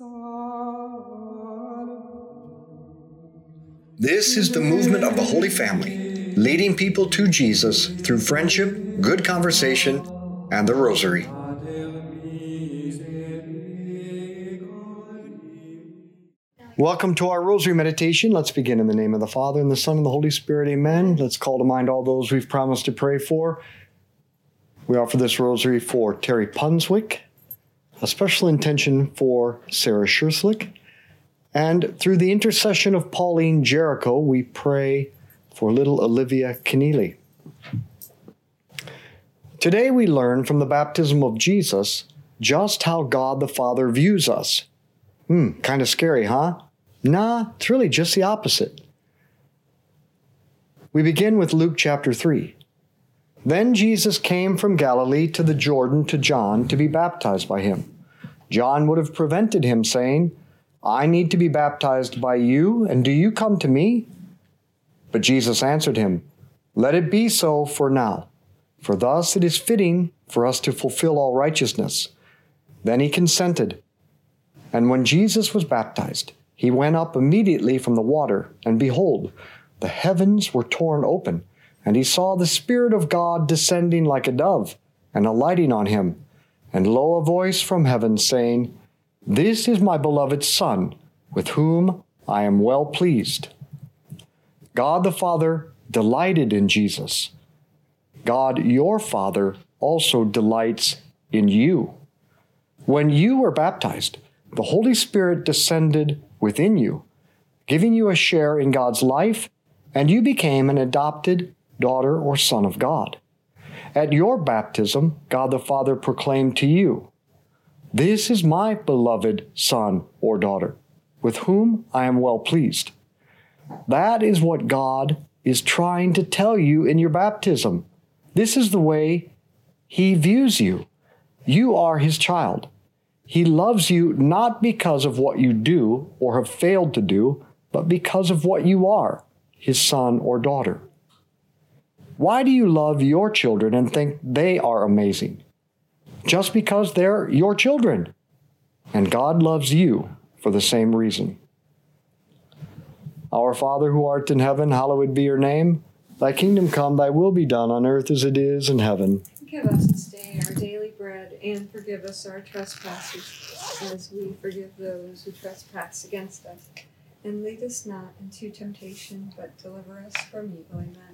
This is the movement of the Holy Family, leading people to Jesus through friendship, good conversation, and the Rosary. Welcome to our Rosary meditation. Let's begin in the name of the Father, and the Son, and the Holy Spirit. Amen. Let's call to mind all those we've promised to pray for. We offer this Rosary for Terry Punswick, a special intention for Sarah Schurslick, and through the intercession of Pauline Jaricot, we pray for little Olivia Keneally. Today we learn from the baptism of Jesus just how God the Father views us. Hmm, kind of scary, huh? Nah, it's really just the opposite. We begin with Luke chapter 3. Then Jesus came from Galilee to the Jordan to John to be baptized by him. John would have prevented him, saying, I need to be baptized by you, and do you come to me? But Jesus answered him, Let it be so for now, for thus it is fitting for us to fulfill all righteousness. Then he consented. And when Jesus was baptized, he went up immediately from the water, and behold, the heavens were torn open, and he saw the Spirit of God descending like a dove, and alighting on him. And lo, a voice from heaven saying, This is my beloved Son, with whom I am well pleased. God the Father delighted in Jesus. God your Father also delights in you. When you were baptized, the Holy Spirit descended within you, giving you a share in God's life, and you became an adopted daughter or son of God. At your baptism, God the Father proclaimed to you, This is my beloved son or daughter, with whom I am well pleased. That is what God is trying to tell you in your baptism. This is the way He views you. You are His child. He loves you not because of what you do or have failed to do, but because of what you are, his son or daughter. Why do you love your children and think they are amazing? Just because they're your children. And God loves you for the same reason. Our Father who art in heaven, hallowed be your name. Thy kingdom come, thy will be done on earth as it is in heaven. Give us this day our daily bread, and forgive us our trespasses, as we forgive those who trespass against us. And lead us not into temptation, but deliver us from evil. Amen.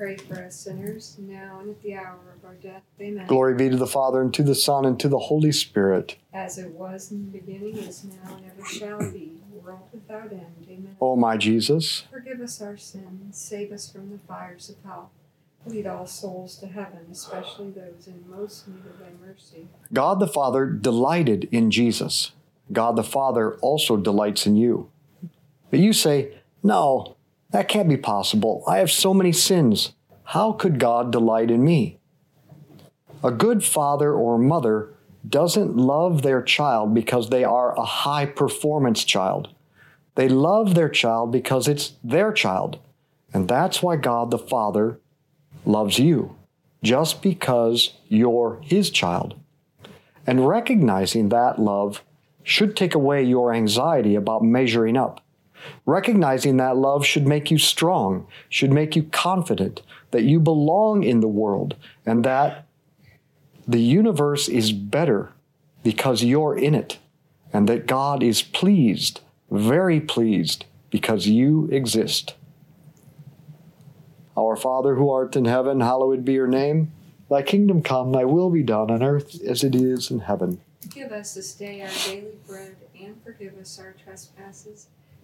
pray for us sinners, now and at the hour of our death. Amen. Glory be to the Father, and to the Son, and to the Holy Spirit. As it was in the beginning, is now, and ever shall be, world without end. Amen. O my Jesus, Forgive us our sins, save us from the fires of hell. Lead all souls to heaven, especially those in most need of thy mercy. God the Father delighted in Jesus. God the Father also delights in you. But you say, No, that can't be possible. I have so many sins. How could God delight in me? A good father or mother doesn't love their child because they are a high performance child. They love their child because it's their child. And that's why God the Father loves you, just because you're His child. And recognizing that love should take away your anxiety about measuring up. Recognizing that love should make you strong, should make you confident that you belong in the world and that the universe is better because you're in it, and that God is pleased, very pleased, because you exist. Our Father who art in heaven, hallowed be your name. Thy kingdom come, thy will be done on earth as it is in heaven. Give us this day our daily bread, and forgive us our trespasses,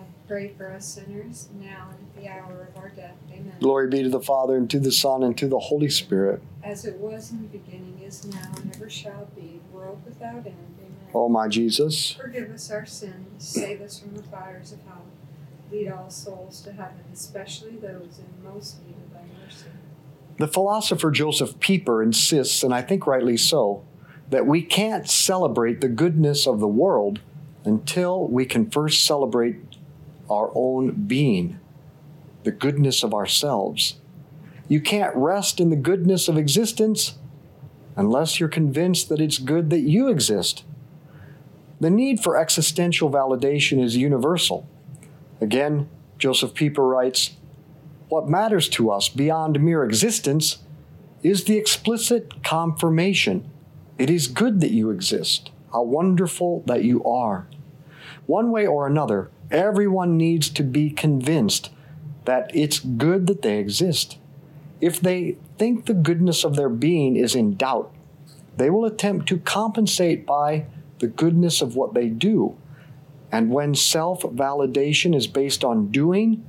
pray for us sinners, now and at the hour of our death. Amen. Glory be to the Father, and to the Son, and to the Holy Spirit. As it was in the beginning, is now, and ever shall be, world without end. Amen. O my Jesus, Forgive us our sins, save us from the fires of hell. Lead all souls to heaven, especially those in most need of thy mercy. the philosopher Josef Pieper insists, and I think rightly so, that we can't celebrate the goodness of the world until we can first celebrate our own being, the goodness of ourselves. You can't rest in the goodness of existence unless you're convinced that it's good that you exist. The need for existential validation is universal. Again, Josef Pieper writes What matters to us beyond mere existence is the explicit confirmation it is good that you exist, how wonderful that you are. One way or another, everyone needs to be convinced that it's good that they exist. If they think the goodness of their being is in doubt, they will attempt to compensate by the goodness of what they do. And when self validation is based on doing,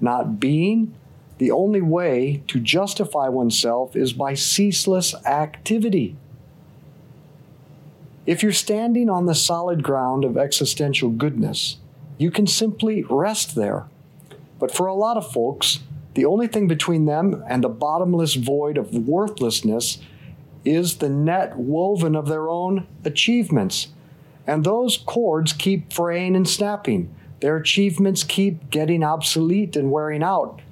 not being, the only way to justify oneself is by ceaseless activity. If you're standing on the solid ground of existential goodness, you can simply rest there. But for a lot of folks, the only thing between them and the bottomless void of worthlessness is the net woven of their own achievements. And those cords keep fraying and snapping. Their achievements keep getting obsolete and wearing out,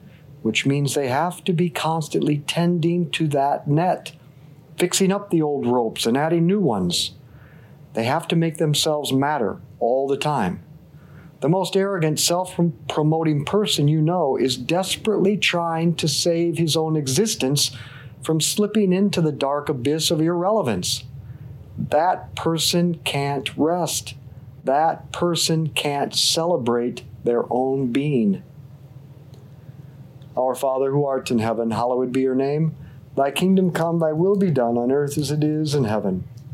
which means they have to be constantly tending to that net, fixing up the old ropes and adding new ones. They have to make themselves matter all the time. The most arrogant, self promoting person you know is desperately trying to save his own existence from slipping into the dark abyss of irrelevance. That person can't rest. That person can't celebrate their own being. Our Father who art in heaven, hallowed be your name. Thy kingdom come, thy will be done on earth as it is in heaven.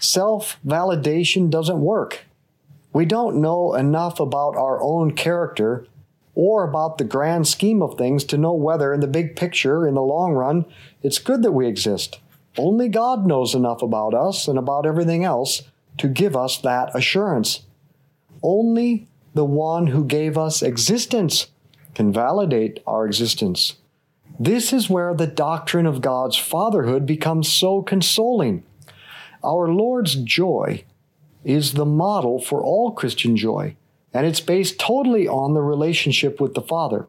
self validation doesn't work. We don't know enough about our own character or about the grand scheme of things to know whether, in the big picture, in the long run, it's good that we exist. Only God knows enough about us and about everything else to give us that assurance. Only the one who gave us existence can validate our existence. This is where the doctrine of God's fatherhood becomes so consoling. Our Lord's joy is the model for all Christian joy, and it's based totally on the relationship with the Father.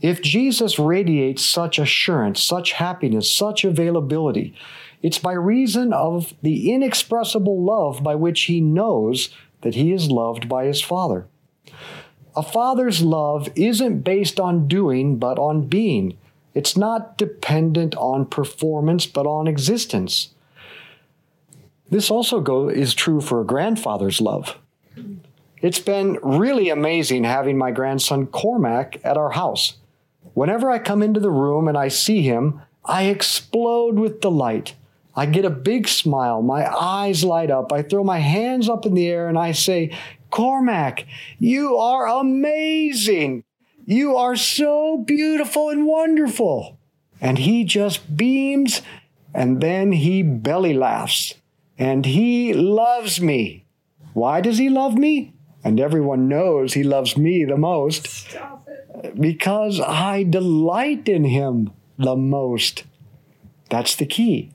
If Jesus radiates such assurance, such happiness, such availability, it's by reason of the inexpressible love by which he knows that he is loved by his Father. A father's love isn't based on doing, but on being. It's not dependent on performance, but on existence. This also go, is true for a grandfather's love. It's been really amazing having my grandson Cormac at our house. Whenever I come into the room and I see him, I explode with delight. I get a big smile, my eyes light up, I throw my hands up in the air and I say, Cormac, you are amazing. You are so beautiful and wonderful. And he just beams and then he belly laughs. And he loves me. Why does he love me? And everyone knows he loves me the most because I delight in him the most. That's the key.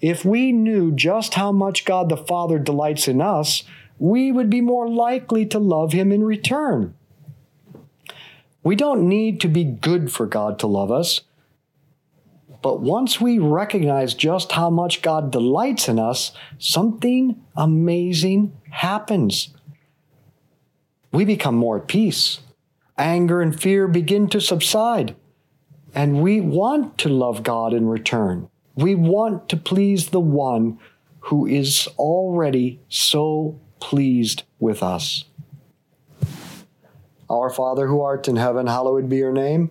If we knew just how much God the Father delights in us, we would be more likely to love Him in return. We don't need to be good for God to love us. But once we recognize just how much God delights in us, something amazing happens. We become more at peace. Anger and fear begin to subside. And we want to love God in return. We want to please the one who is already so pleased with us. Our Father who art in heaven, hallowed be your name.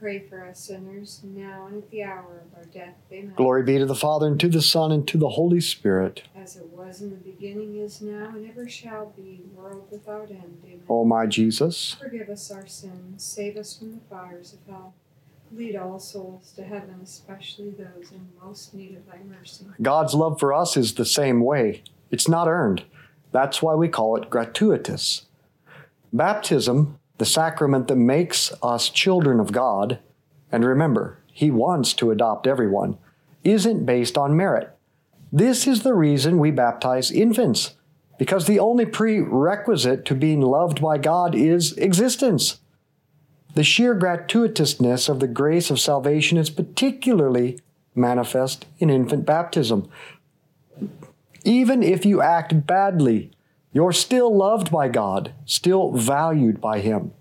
pray for us sinners, now and at the hour of our death. Amen. Glory be to the Father, and to the Son, and to the Holy Spirit. As it was in the beginning, is now, and ever shall be, world without end. Amen. O my Jesus, Forgive us our sins, save us from the fires of hell. Lead all souls to heaven, especially those in most need of thy mercy. God's love for us is the same way. It's not earned. That's why we call it gratuitous. Baptism, the sacrament that makes us children of God, and remember, He wants to adopt everyone, isn't based on merit. This is the reason we baptize infants, because the only prerequisite to being loved by God is existence. The sheer gratuitousness of the grace of salvation is particularly manifest in infant baptism. Even if you act badly, you're still loved by God, still valued by Him.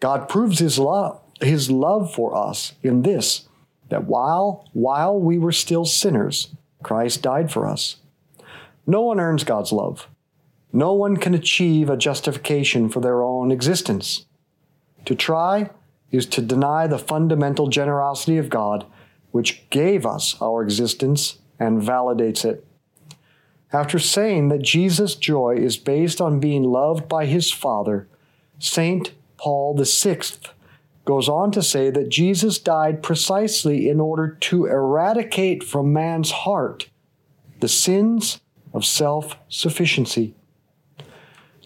God proves His love, His love for us in this that while, while we were still sinners, Christ died for us. No one earns God's love. No one can achieve a justification for their own existence. To try is to deny the fundamental generosity of God, which gave us our existence and validates it. After saying that Jesus' joy is based on being loved by his Father, St. Paul VI goes on to say that Jesus died precisely in order to eradicate from man's heart the sins of self sufficiency.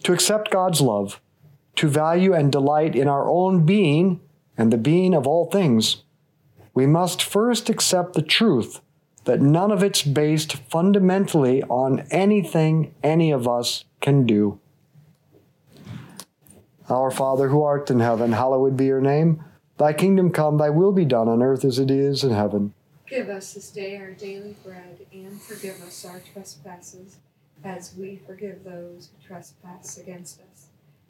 To accept God's love, to value and delight in our own being and the being of all things, we must first accept the truth that none of it's based fundamentally on anything any of us can do. Our Father who art in heaven, hallowed be your name. Thy kingdom come, thy will be done on earth as it is in heaven. Give us this day our daily bread, and forgive us our trespasses, as we forgive those who trespass against us.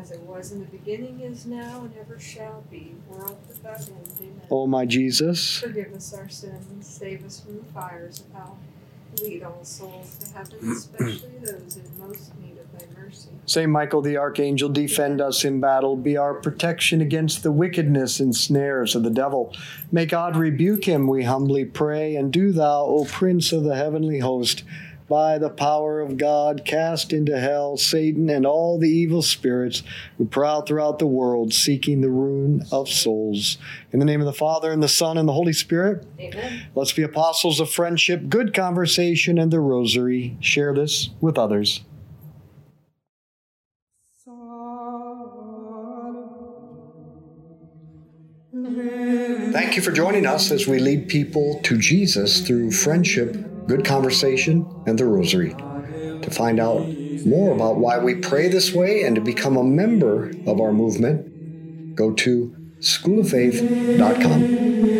As it was in the beginning, is now, and ever shall be, world without end. Amen. O my Jesus, Forgive us our sins, save us from the fires of hell. Lead all souls to heaven, especially those in most need of thy mercy. Saint Michael the Archangel, defend us in battle. Be our protection against the wickedness and snares of the devil. May God rebuke him, we humbly pray. And do thou, O Prince of the heavenly host, by the power of God, cast into hell Satan and all the evil spirits who prowl throughout the world seeking the ruin of souls. In the name of the Father, and the Son, and the Holy Spirit, Amen. let's be apostles of friendship, good conversation, and the rosary. Share this with others. Thank you for joining us as we lead people to Jesus through friendship, good conversation, and the rosary. To find out more about why we pray this way and to become a member of our movement, go to schooloffaith.com.